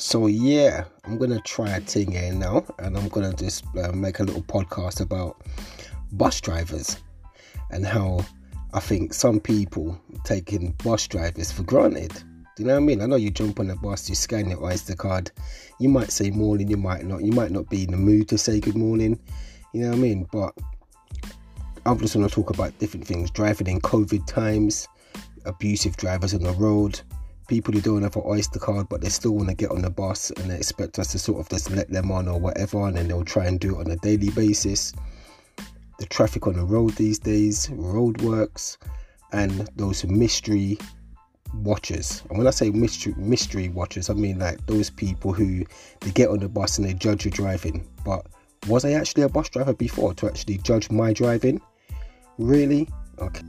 So yeah, I'm gonna try a thing here now, and I'm gonna just uh, make a little podcast about bus drivers and how I think some people taking bus drivers for granted. Do you know what I mean? I know you jump on the bus, you scan your Oyster card, you might say morning, you might not, you might not be in the mood to say good morning. You know what I mean? But I'm just gonna talk about different things: driving in COVID times, abusive drivers on the road people who don't have an Oyster card but they still want to get on the bus and they expect us to sort of just let them on or whatever, and then they'll try and do it on a daily basis. The traffic on the road these days, roadworks, and those mystery watchers. And when I say mystery mystery watchers, I mean like those people who they get on the bus and they judge your driving. But was I actually a bus driver before to actually judge my driving? Really? Okay.